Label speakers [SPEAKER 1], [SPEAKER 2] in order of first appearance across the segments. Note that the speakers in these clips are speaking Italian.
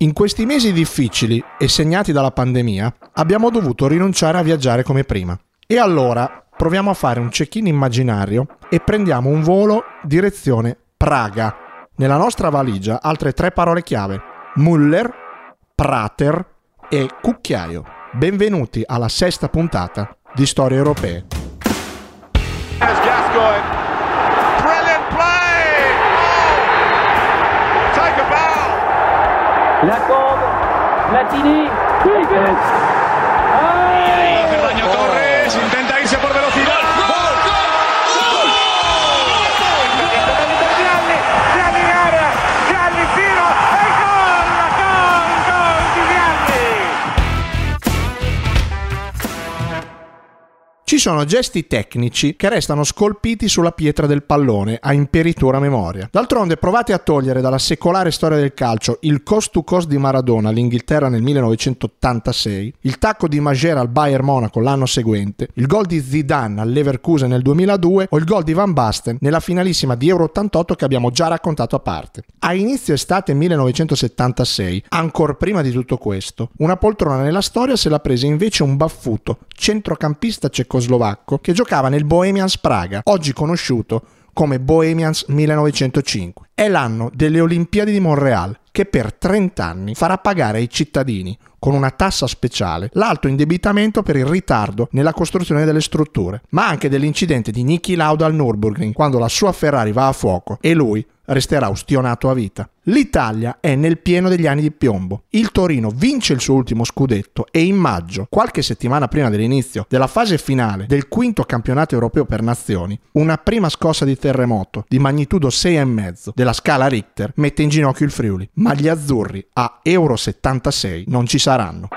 [SPEAKER 1] In questi mesi difficili e segnati dalla pandemia abbiamo dovuto rinunciare a viaggiare come prima. E allora proviamo a fare un check-in immaginario e prendiamo un volo direzione Praga. Nella nostra valigia altre tre parole chiave. Muller, Prater e Cucchiaio. Benvenuti alla sesta puntata di Storie Europee.
[SPEAKER 2] Lacombe, Platini,
[SPEAKER 1] et sono gesti tecnici che restano scolpiti sulla pietra del pallone a imperitura memoria. D'altronde provate a togliere dalla secolare storia del calcio il cost to cost di Maradona all'Inghilterra nel 1986, il tacco di Magera al Bayern Monaco l'anno seguente, il gol di Zidane al Leverkusen nel 2002 o il gol di Van Basten nella finalissima di Euro 88 che abbiamo già raccontato a parte. A inizio estate 1976, ancora prima di tutto questo, una poltrona nella storia se la prese invece un baffuto centrocampista cecoslovacco che giocava nel Bohemians Praga, oggi conosciuto come Bohemians 1905. È l'anno delle Olimpiadi di Montreal che per 30 anni farà pagare ai cittadini con una tassa speciale l'alto indebitamento per il ritardo nella costruzione delle strutture, ma anche dell'incidente di Niki Lauda al Nürburgring quando la sua Ferrari va a fuoco e lui resterà ustionato a vita. L'Italia è nel pieno degli anni di piombo. Il Torino vince il suo ultimo scudetto e in maggio, qualche settimana prima dell'inizio della fase finale del quinto campionato europeo per nazioni, una prima scossa di terremoto di magnitudo 6,5 della scala Richter mette in ginocchio il Friuli, ma gli azzurri a Euro 76 non ci saranno.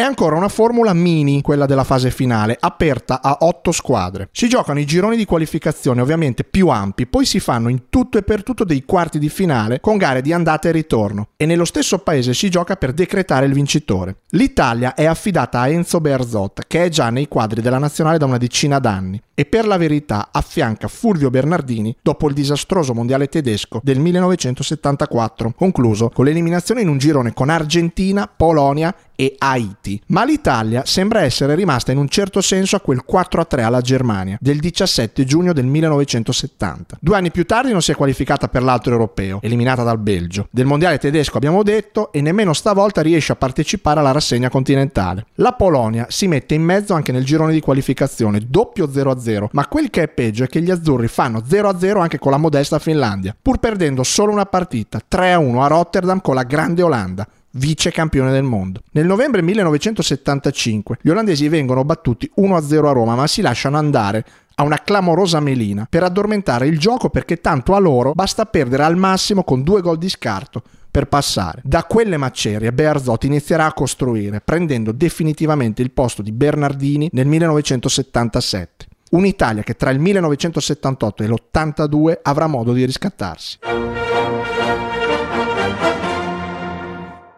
[SPEAKER 1] È ancora una formula mini, quella della fase finale, aperta a 8 squadre. Si giocano i gironi di qualificazione ovviamente più ampi, poi si fanno in tutto e per tutto dei quarti di finale con gare di andata e ritorno e nello stesso paese si gioca per decretare il vincitore. L'Italia è affidata a Enzo Berzot, che è già nei quadri della nazionale da una decina d'anni e per la verità affianca Fulvio Bernardini dopo il disastroso mondiale tedesco del 1974, concluso con l'eliminazione in un girone con Argentina, Polonia e Haiti. Ma l'Italia sembra essere rimasta in un certo senso a quel 4-3 alla Germania del 17 giugno del 1970. Due anni più tardi non si è qualificata per l'altro europeo, eliminata dal Belgio. Del mondiale tedesco abbiamo detto e nemmeno stavolta riesce a partecipare alla rassegna continentale. La Polonia si mette in mezzo anche nel girone di qualificazione, doppio 0-0, ma quel che è peggio è che gli azzurri fanno 0-0 anche con la modesta Finlandia, pur perdendo solo una partita, 3-1 a Rotterdam con la grande Olanda vice campione del mondo. Nel novembre 1975 gli olandesi vengono battuti 1-0 a Roma, ma si lasciano andare a una clamorosa melina per addormentare il gioco perché tanto a loro basta perdere al massimo con due gol di scarto per passare. Da quelle macerie Bearzot inizierà a costruire, prendendo definitivamente il posto di Bernardini nel 1977. Un'Italia che tra il 1978 e l'82 avrà modo di riscattarsi.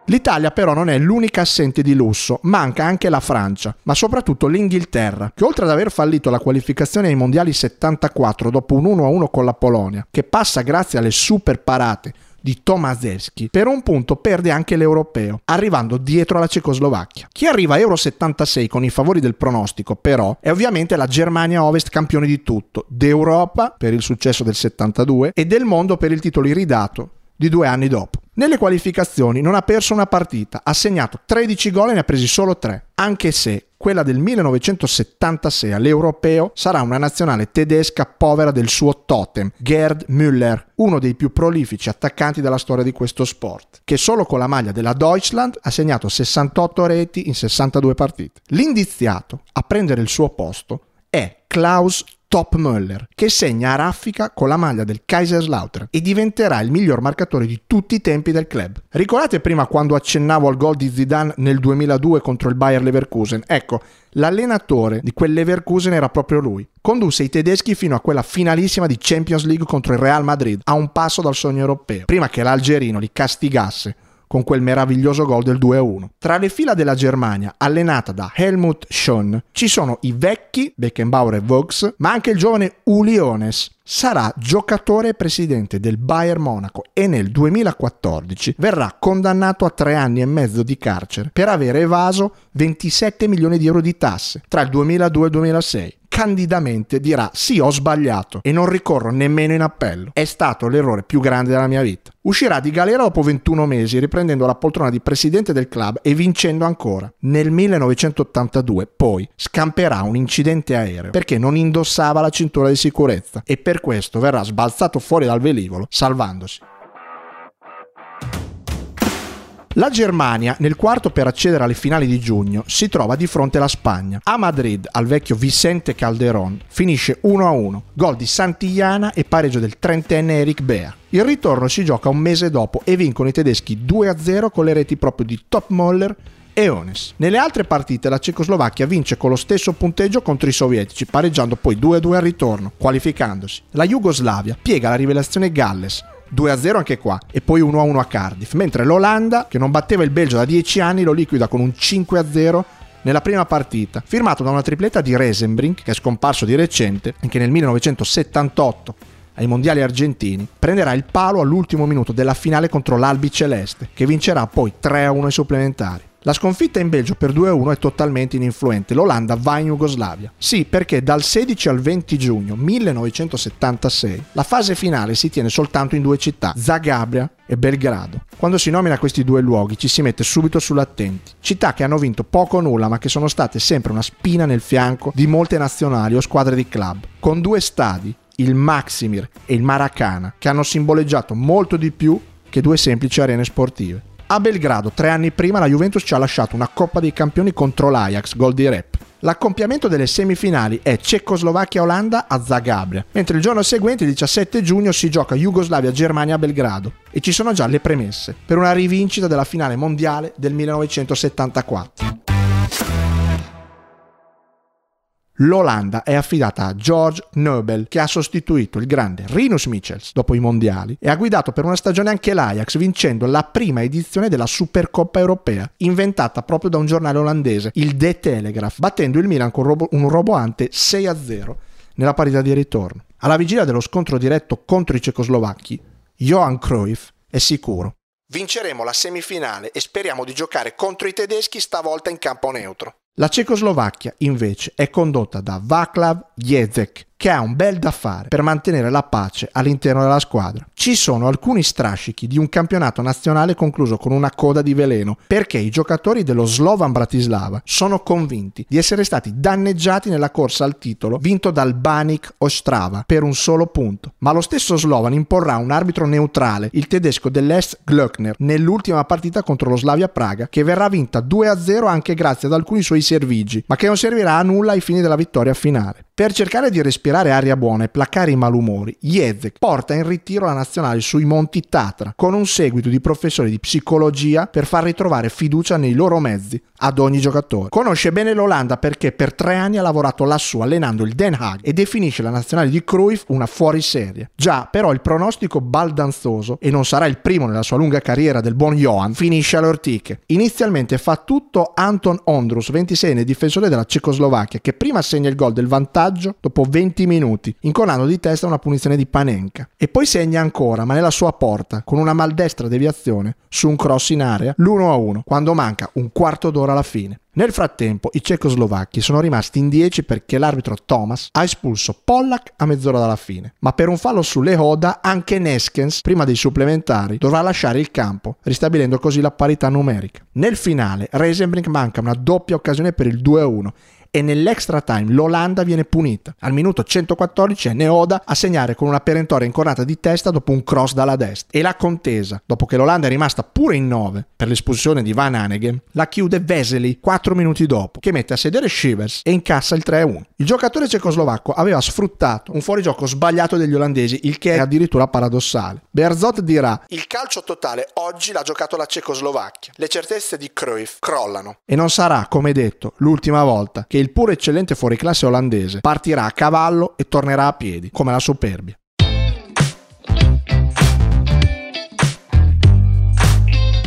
[SPEAKER 1] L'Italia però non è l'unica assente di lusso, manca anche la Francia, ma soprattutto l'Inghilterra, che oltre ad aver fallito la qualificazione ai mondiali 74 dopo un 1-1 con la Polonia, che passa grazie alle super parate di Tomaszewski, per un punto perde anche l'europeo, arrivando dietro alla Cecoslovacchia. Chi arriva a Euro 76 con i favori del pronostico, però, è ovviamente la Germania Ovest campione di tutto, d'Europa per il successo del 72 e del mondo per il titolo iridato di due anni dopo. Nelle qualificazioni non ha perso una partita, ha segnato 13 gol e ne ha presi solo 3, anche se quella del 1976 all'Europeo sarà una nazionale tedesca povera del suo totem, Gerd Müller, uno dei più prolifici attaccanti della storia di questo sport, che solo con la maglia della Deutschland ha segnato 68 reti in 62 partite. L'indiziato a prendere il suo posto è Klaus Topmöller, che segna a raffica con la maglia del Kaiserslautern e diventerà il miglior marcatore di tutti i tempi del club. Ricordate prima quando accennavo al gol di Zidane nel 2002 contro il Bayer Leverkusen? Ecco, l'allenatore di quel Leverkusen era proprio lui. Condusse i tedeschi fino a quella finalissima di Champions League contro il Real Madrid, a un passo dal sogno europeo, prima che l'algerino li castigasse con quel meraviglioso gol del 2-1. Tra le fila della Germania, allenata da Helmut Schön, ci sono i vecchi Beckenbauer e Vaux, ma anche il giovane Uliones, sarà giocatore e presidente del Bayern Monaco e nel 2014 verrà condannato a tre anni e mezzo di carcere per aver evaso 27 milioni di euro di tasse tra il 2002 e il 2006 candidamente dirà sì ho sbagliato e non ricorro nemmeno in appello. È stato l'errore più grande della mia vita. Uscirà di galera dopo 21 mesi riprendendo la poltrona di presidente del club e vincendo ancora. Nel 1982 poi scamperà un incidente aereo perché non indossava la cintura di sicurezza e per questo verrà sbalzato fuori dal velivolo salvandosi. La Germania, nel quarto per accedere alle finali di giugno, si trova di fronte alla Spagna. A Madrid, al vecchio Vicente Calderón, finisce 1-1, gol di Santillana e pareggio del trentenne Eric Bea. Il ritorno si gioca un mese dopo e vincono i tedeschi 2-0 con le reti proprio di Top Moller e Ones. Nelle altre partite la Cecoslovacchia vince con lo stesso punteggio contro i sovietici, pareggiando poi 2-2 al ritorno, qualificandosi. La Jugoslavia piega la rivelazione Galles, 2-0 anche qua e poi 1-1 a Cardiff, mentre l'Olanda, che non batteva il Belgio da 10 anni, lo liquida con un 5-0 nella prima partita, firmato da una tripletta di Resenbrink, che è scomparso di recente, e che nel 1978 ai mondiali argentini, prenderà il palo all'ultimo minuto della finale contro l'Albi Celeste, che vincerà poi 3-1 ai supplementari. La sconfitta in Belgio per 2-1 è totalmente ininfluente. L'Olanda va in Jugoslavia. Sì, perché dal 16 al 20 giugno 1976 la fase finale si tiene soltanto in due città, Zagabria e Belgrado. Quando si nomina questi due luoghi ci si mette subito sull'attenti. Città che hanno vinto poco o nulla ma che sono state sempre una spina nel fianco di molte nazionali o squadre di club, con due stadi, il Maximir e il Maracana, che hanno simboleggiato molto di più che due semplici arene sportive. A Belgrado, tre anni prima, la Juventus ci ha lasciato una Coppa dei Campioni contro l'Ajax, gol di rep. L'accoppiamento delle semifinali è Cecoslovacchia-Olanda a Zagabria, mentre il giorno seguente, il 17 giugno, si gioca Jugoslavia-Germania a Belgrado e ci sono già le premesse per una rivincita della finale mondiale del 1974. l'Olanda è affidata a George Nobel, che ha sostituito il grande Rinus Michels dopo i mondiali e ha guidato per una stagione anche l'Ajax, vincendo la prima edizione della Supercoppa europea, inventata proprio da un giornale olandese, il The Telegraph, battendo il Milan con un roboante 6-0 nella partita di ritorno. Alla vigilia dello scontro diretto contro i cecoslovacchi, Johan Cruyff è sicuro. Vinceremo la semifinale e speriamo di giocare contro i tedeschi stavolta in campo neutro. La Cecoslovacchia, invece, è condotta da Václav Jezek, che ha un bel da fare per mantenere la pace all'interno della squadra. Ci sono alcuni strascichi di un campionato nazionale concluso con una coda di veleno, perché i giocatori dello Slovan Bratislava sono convinti di essere stati danneggiati nella corsa al titolo vinto dal Banik Ostrava per un solo punto. Ma lo stesso Slovan imporrà un arbitro neutrale, il tedesco dell'Est Glöckner, nell'ultima partita contro lo Slavia Praga, che verrà vinta 2-0 anche grazie ad alcuni suoi servigi, ma che non servirà a nulla ai fini della vittoria finale. Per cercare di respirare aria buona e placare i malumori, Jezek porta in ritiro la nazionale sui Monti Tatra, con un seguito di professori di psicologia per far ritrovare fiducia nei loro mezzi ad ogni giocatore. Conosce bene l'Olanda perché per tre anni ha lavorato lassù allenando il Den Haag e definisce la nazionale di Cruyff una fuoriserie. Già, però il pronostico baldanzoso, e non sarà il primo nella sua lunga carriera del buon Johan, finisce alle ortiche. Inizialmente fa tutto Anton Ondrus, 26enne difensore della Cecoslovacchia, che prima segna il gol del vantaggio dopo 20 minuti, incolando di testa una punizione di Panenka. E poi segna ancora, ma nella sua porta, con una maldestra deviazione su un cross in area, l'1-1, quando manca un quarto d'ora alla fine. Nel frattempo i cecoslovacchi sono rimasti in 10 perché l'arbitro Thomas ha espulso Pollack a mezz'ora dalla fine, ma per un fallo sulle Hoda anche Neskens, prima dei supplementari, dovrà lasciare il campo, ristabilendo così la parità numerica. Nel finale Reisenbrink manca una doppia occasione per il 2-1 e nell'extra time l'Olanda viene punita. Al minuto 114 è Neoda a segnare con una perentoria incornata di testa dopo un cross dalla destra. E la contesa, dopo che l'Olanda è rimasta pure in 9 per l'espulsione di Van Hanegem, la chiude Vesely 4 minuti dopo, che mette a sedere Shivers e incassa il 3-1. Il giocatore cecoslovacco aveva sfruttato un fuorigioco sbagliato degli olandesi, il che è addirittura paradossale. Berzot dirà: Il calcio totale oggi l'ha giocato la Cecoslovacchia. Le certezze di Cruyff crollano. E non sarà, come detto, l'ultima volta che il pur eccellente fuoriclasse olandese partirà a cavallo e tornerà a piedi, come la superbia.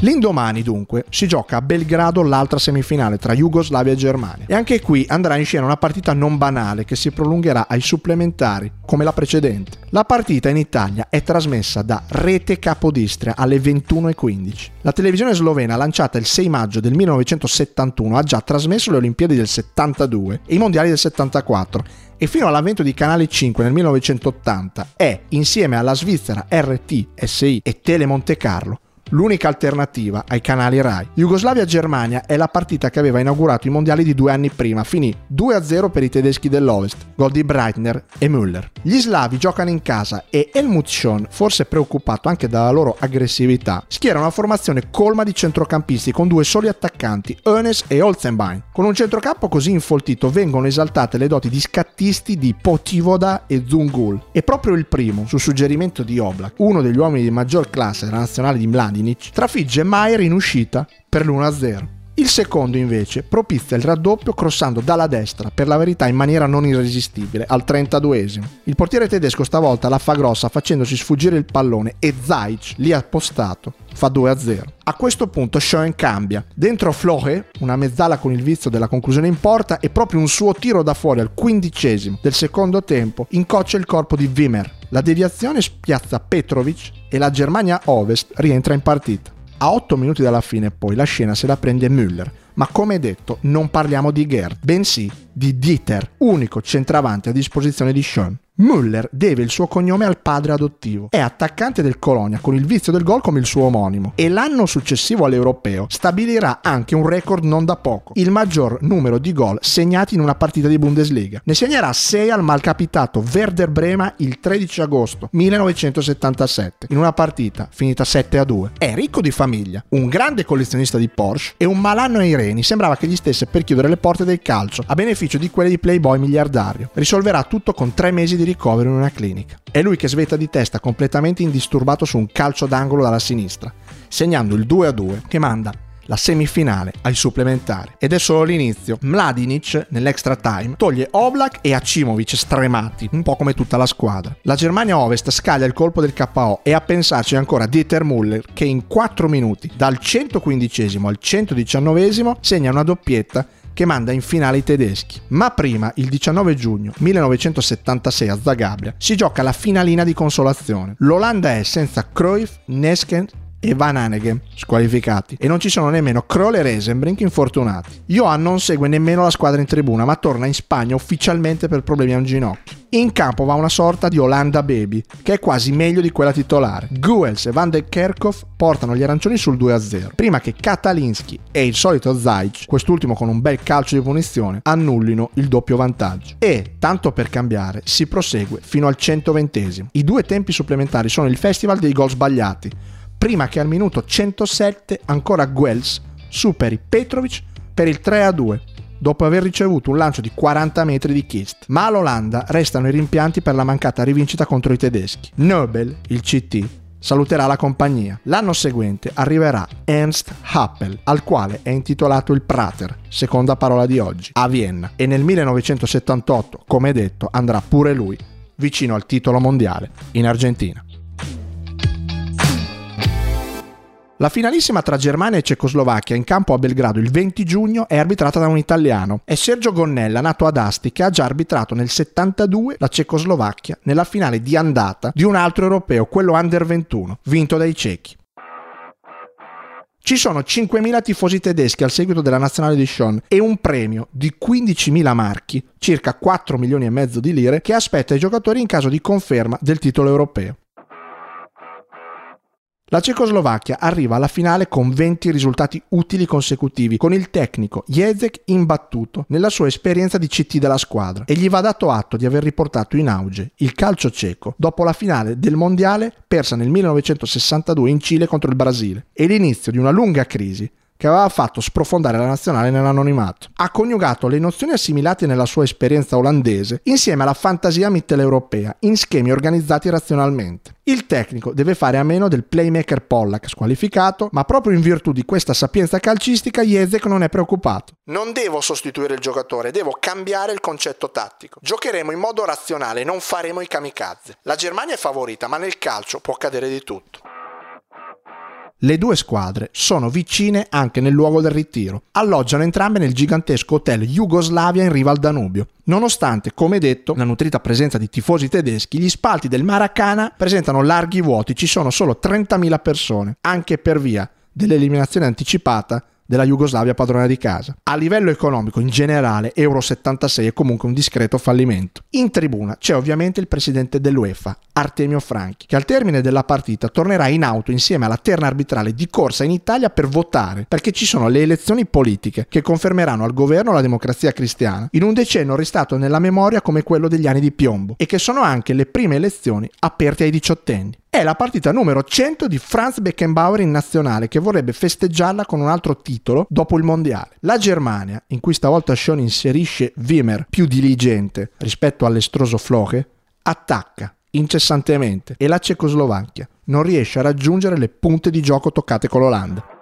[SPEAKER 1] L'indomani dunque si gioca a Belgrado l'altra semifinale tra Jugoslavia e Germania e anche qui andrà in scena una partita non banale che si prolungherà ai supplementari come la precedente. La partita in Italia è trasmessa da Rete Capodistria alle 21.15. La televisione slovena lanciata il 6 maggio del 1971 ha già trasmesso le Olimpiadi del 72 e i Mondiali del 74 e fino all'avvento di Canale 5 nel 1980 è, insieme alla Svizzera RT, SI e Tele Monte Carlo, l'unica alternativa ai canali Rai. Jugoslavia-Germania è la partita che aveva inaugurato i mondiali di due anni prima, finì 2-0 per i tedeschi dell'Ovest, gol di Breitner e Müller. Gli slavi giocano in casa e Helmut Schön, forse preoccupato anche dalla loro aggressività, schiera una formazione colma di centrocampisti con due soli attaccanti, Önes e Olzenbein. Con un centrocampo così infoltito vengono esaltate le doti di scattisti di Potivoda e Zungul e proprio il primo, su suggerimento di Oblak, uno degli uomini di maggior classe della nazionale di Mladic, Mladinic trafigge Maier in uscita per l'1-0. Il secondo invece propizia il raddoppio crossando dalla destra, per la verità in maniera non irresistibile, al 32esimo. Il portiere tedesco stavolta la fa grossa facendosi sfuggire il pallone e Zaic, lì appostato, fa 2-0. A questo punto Schoen cambia. Dentro Flohe, una mezzala con il vizio della conclusione in porta e proprio un suo tiro da fuori al quindicesimo del secondo tempo incoccia il corpo di Wimmer. La deviazione spiazza Petrovic e la Germania Ovest rientra in partita. A 8 minuti dalla fine poi la scena se la prende Müller, ma come detto non parliamo di Gerd, bensì di Dieter, unico centravanti a disposizione di Schoen. Müller deve il suo cognome al padre adottivo. È attaccante del Colonia con il vizio del gol come il suo omonimo e l'anno successivo all'Europeo stabilirà anche un record non da poco, il maggior numero di gol segnati in una partita di Bundesliga. Ne segnerà 6 al malcapitato Werder Brema il 13 agosto 1977 in una partita finita 7 a 2. È ricco di famiglia, un grande collezionista di Porsche e un malanno ai reni, sembrava che gli stesse per chiudere le porte del calcio a beneficio di quelle di Playboy miliardario. Risolverà tutto con 3 mesi di ricovero in una clinica. È lui che svetta di testa completamente indisturbato su un calcio d'angolo dalla sinistra, segnando il 2-2 che manda la semifinale ai supplementari. Ed è solo l'inizio. Mladinic, nell'extra time, toglie Oblak e Acimovic stremati, un po' come tutta la squadra. La Germania Ovest scaglia il colpo del KO e a pensarci ancora Dieter Müller che in 4 minuti, dal 115 al 119 segna una doppietta che manda in finale i tedeschi. Ma prima, il 19 giugno 1976 a Zagabria, si gioca la finalina di consolazione. L'Olanda è senza Cruyff, Nesken e Van Hanegem squalificati e non ci sono nemmeno Kroll e Resenbrink infortunati. Johan non segue nemmeno la squadra in tribuna ma torna in Spagna ufficialmente per problemi a un ginocchio. In campo va una sorta di Olanda Baby che è quasi meglio di quella titolare. Guels e Van de Kerkhoff portano gli arancioni sul 2-0 prima che Katalinski e il solito Zajc, quest'ultimo con un bel calcio di punizione, annullino il doppio vantaggio. E, tanto per cambiare, si prosegue fino al 120. I due tempi supplementari sono il festival dei gol sbagliati prima che al minuto 107 ancora Guels superi Petrovic per il 3-2 dopo aver ricevuto un lancio di 40 metri di Kist. Ma all'Olanda restano i rimpianti per la mancata rivincita contro i tedeschi. Nobel, il CT, saluterà la compagnia. L'anno seguente arriverà Ernst Happel, al quale è intitolato il Prater, seconda parola di oggi, a Vienna. E nel 1978, come detto, andrà pure lui vicino al titolo mondiale in Argentina. La finalissima tra Germania e Cecoslovacchia in campo a Belgrado il 20 giugno è arbitrata da un italiano. È Sergio Gonnella, nato ad Asti, che ha già arbitrato nel 72 la Cecoslovacchia nella finale di andata di un altro europeo, quello Under 21, vinto dai cechi. Ci sono 5.000 tifosi tedeschi al seguito della nazionale di Sean e un premio di 15.000 marchi, circa 4 milioni e mezzo di lire, che aspetta i giocatori in caso di conferma del titolo europeo. La Cecoslovacchia arriva alla finale con 20 risultati utili consecutivi, con il tecnico Jezek imbattuto nella sua esperienza di CT della squadra e gli va dato atto di aver riportato in auge il calcio ceco dopo la finale del mondiale persa nel 1962 in Cile contro il Brasile e l'inizio di una lunga crisi che aveva fatto sprofondare la nazionale nell'anonimato. Ha coniugato le nozioni assimilate nella sua esperienza olandese insieme alla fantasia mitteleuropea in schemi organizzati razionalmente. Il tecnico deve fare a meno del playmaker Pollack squalificato, ma proprio in virtù di questa sapienza calcistica Jezek non è preoccupato. Non devo sostituire il giocatore, devo cambiare il concetto tattico. Giocheremo in modo razionale, non faremo i kamikaze. La Germania è favorita, ma nel calcio può accadere di tutto. Le due squadre sono vicine anche nel luogo del ritiro. Alloggiano entrambe nel gigantesco hotel Jugoslavia in riva al Danubio. Nonostante, come detto, la nutrita presenza di tifosi tedeschi, gli spalti del Maracana presentano larghi vuoti, ci sono solo 30.000 persone, anche per via dell'eliminazione anticipata della Jugoslavia padrona di casa. A livello economico, in generale, Euro 76 è comunque un discreto fallimento. In tribuna c'è ovviamente il presidente dell'UEFA, Artemio Franchi, che al termine della partita tornerà in auto insieme alla terna arbitrale di corsa in Italia per votare, perché ci sono le elezioni politiche che confermeranno al governo la democrazia cristiana in un decennio restato nella memoria come quello degli anni di piombo e che sono anche le prime elezioni aperte ai diciottenni è la partita numero 100 di Franz Beckenbauer in nazionale che vorrebbe festeggiarla con un altro titolo dopo il mondiale. La Germania, in cui stavolta Sean inserisce Wimmer più diligente rispetto all'estroso Floche, attacca incessantemente e la Cecoslovacchia non riesce a raggiungere le punte di gioco toccate con l'Olanda.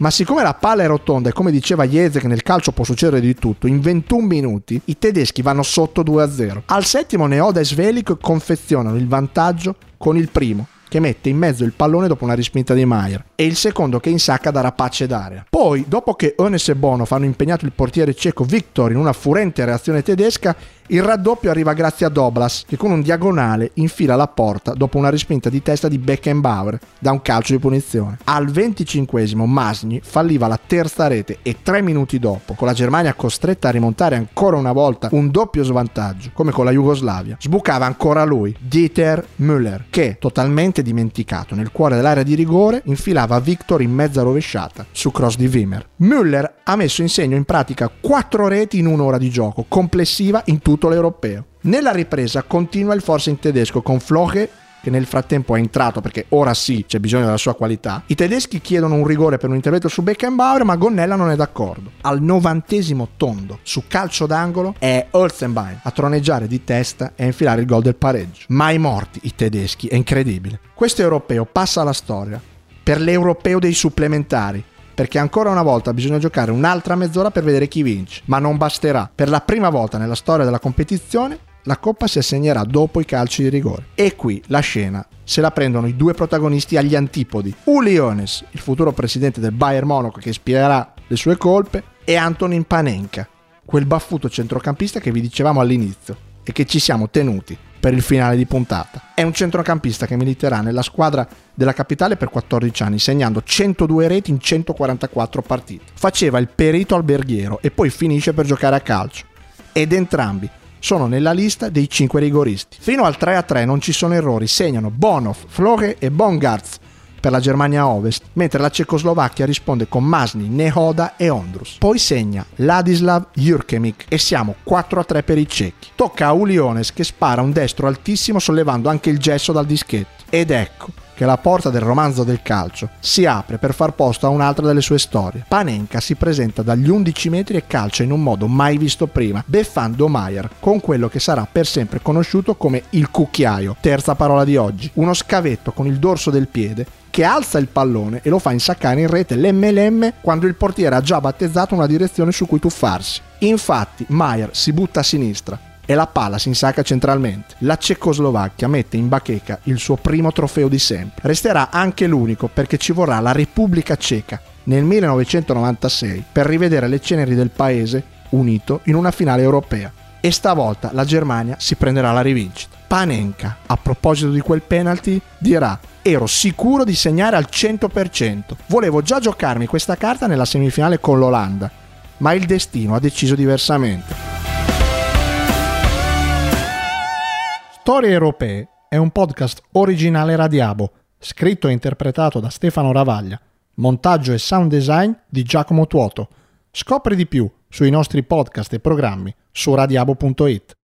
[SPEAKER 1] Ma siccome la palla è rotonda e come diceva Jeze che nel calcio può succedere di tutto, in 21 minuti i tedeschi vanno sotto 2-0. Al settimo Neoda e Svelik confezionano il vantaggio con il primo, che mette in mezzo il pallone dopo una rispinta di Maier e il secondo che insacca da rapace d'aria. Poi, dopo che Ones e Bono fanno impegnato il portiere cieco Victor in una furente reazione tedesca, il raddoppio arriva grazie a Doblas, che con un diagonale infila la porta dopo una respinta di testa di Beckenbauer da un calcio di punizione. Al 25 Masni falliva la terza rete e tre minuti dopo, con la Germania costretta a rimontare ancora una volta un doppio svantaggio, come con la Jugoslavia, sbucava ancora lui, Dieter Müller, che, totalmente dimenticato nel cuore dell'area di rigore, infilava Victor in mezza rovesciata su cross di Wimmer. Müller ha messo in segno in pratica quattro reti in un'ora di gioco, complessiva in tutto l'europeo. Nella ripresa continua il forse in tedesco con Floche che nel frattempo è entrato perché ora sì c'è bisogno della sua qualità. I tedeschi chiedono un rigore per un intervento su Beckenbauer, ma Gonnella non è d'accordo. Al novantesimo tondo, su calcio d'angolo, è Holzenbein a troneggiare di testa e a infilare il gol del pareggio. Mai morti i tedeschi, è incredibile. Questo europeo passa alla storia per l'europeo dei supplementari perché ancora una volta bisogna giocare un'altra mezz'ora per vedere chi vince, ma non basterà. Per la prima volta nella storia della competizione la coppa si assegnerà dopo i calci di rigore. E qui la scena se la prendono i due protagonisti agli antipodi. Uli Jones, il futuro presidente del Bayern Monaco che spiegherà le sue colpe, e Antonin Panenka, quel baffuto centrocampista che vi dicevamo all'inizio e che ci siamo tenuti per il finale di puntata. È un centrocampista che militerà nella squadra della capitale per 14 anni, segnando 102 reti in 144 partite. Faceva il perito alberghiero e poi finisce per giocare a calcio. Ed entrambi sono nella lista dei 5 rigoristi. Fino al 3-3 non ci sono errori, segnano Bonov, Flore e Bongartz per la Germania Ovest, mentre la Cecoslovacchia risponde con Masni, Nehoda e Ondrus. Poi segna Ladislav Jurkemik e siamo 4-3 per i cecchi. Tocca a Uliones che spara un destro altissimo sollevando anche il gesso dal dischetto. Ed ecco che la porta del romanzo del calcio si apre per far posto a un'altra delle sue storie. Panenka si presenta dagli 11 metri e calcia in un modo mai visto prima, beffando Maier con quello che sarà per sempre conosciuto come il cucchiaio, terza parola di oggi, uno scavetto con il dorso del piede che alza il pallone e lo fa insaccare in rete l'MLM quando il portiere ha già battezzato una direzione su cui tuffarsi. Infatti Maier si butta a sinistra, e la palla si insacca centralmente. La Cecoslovacchia mette in bacheca il suo primo trofeo di sempre. Resterà anche l'unico perché ci vorrà la Repubblica Ceca nel 1996 per rivedere le ceneri del paese unito in una finale europea. E stavolta la Germania si prenderà la rivincita. Panenka, a proposito di quel penalty, dirà ero sicuro di segnare al 100%. Volevo già giocarmi questa carta nella semifinale con l'Olanda, ma il destino ha deciso diversamente. Storie Europee è un podcast originale Radiabo, scritto e interpretato da Stefano Ravaglia, montaggio e sound design di Giacomo Tuoto. Scopri di più sui nostri podcast e programmi su radiabo.it.